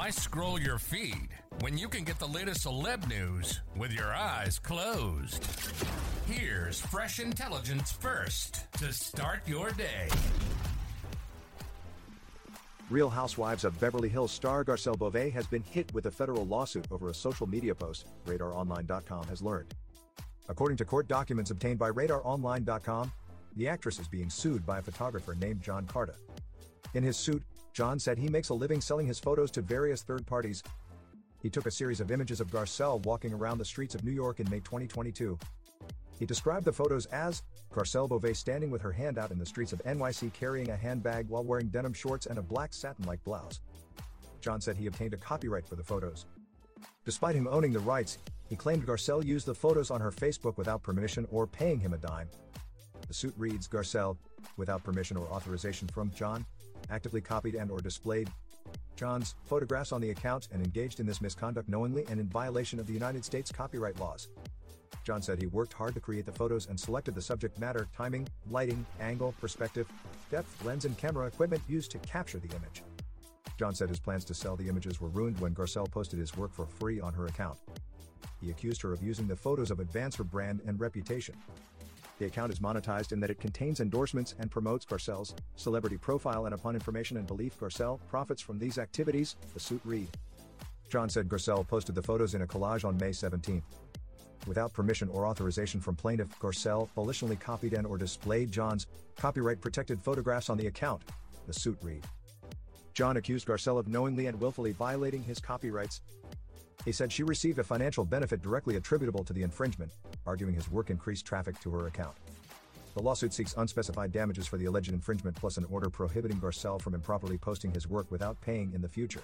Why scroll your feed when you can get the latest celeb news with your eyes closed? Here's fresh intelligence first to start your day. Real Housewives of Beverly Hills star Garcelle Beauvais has been hit with a federal lawsuit over a social media post, RadarOnline.com has learned. According to court documents obtained by RadarOnline.com, the actress is being sued by a photographer named John Carta. In his suit, John said he makes a living selling his photos to various third parties. He took a series of images of Garcelle walking around the streets of New York in May 2022. He described the photos as Garcelle Beauvais standing with her hand out in the streets of NYC carrying a handbag while wearing denim shorts and a black satin like blouse. John said he obtained a copyright for the photos. Despite him owning the rights, he claimed Garcelle used the photos on her Facebook without permission or paying him a dime. The suit reads Garcelle, without permission or authorization from John, actively copied and or displayed John's photographs on the account and engaged in this misconduct knowingly and in violation of the United States copyright laws. John said he worked hard to create the photos and selected the subject matter, timing, lighting, angle, perspective, depth, lens, and camera equipment used to capture the image. John said his plans to sell the images were ruined when Garcelle posted his work for free on her account. He accused her of using the photos of advance her brand and reputation. The account is monetized in that it contains endorsements and promotes Garcelle's celebrity profile and upon information and belief Garcelle profits from these activities, the suit read. John said Garcelle posted the photos in a collage on May 17. Without permission or authorization from plaintiff, Garcelle volitionally copied and or displayed John's copyright protected photographs on the account, the suit read. John accused Garcelle of knowingly and willfully violating his copyrights. He said she received a financial benefit directly attributable to the infringement, arguing his work increased traffic to her account. The lawsuit seeks unspecified damages for the alleged infringement plus an order prohibiting Garcelle from improperly posting his work without paying in the future.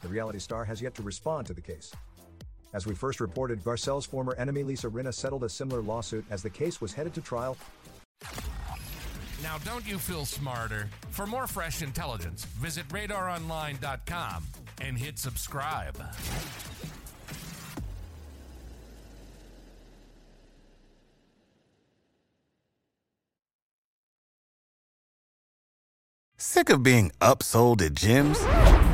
The reality star has yet to respond to the case. As we first reported, Garcelle's former enemy Lisa Rinna settled a similar lawsuit as the case was headed to trial. Now, don't you feel smarter? For more fresh intelligence, visit radaronline.com and hit subscribe. Sick of being upsold at gyms?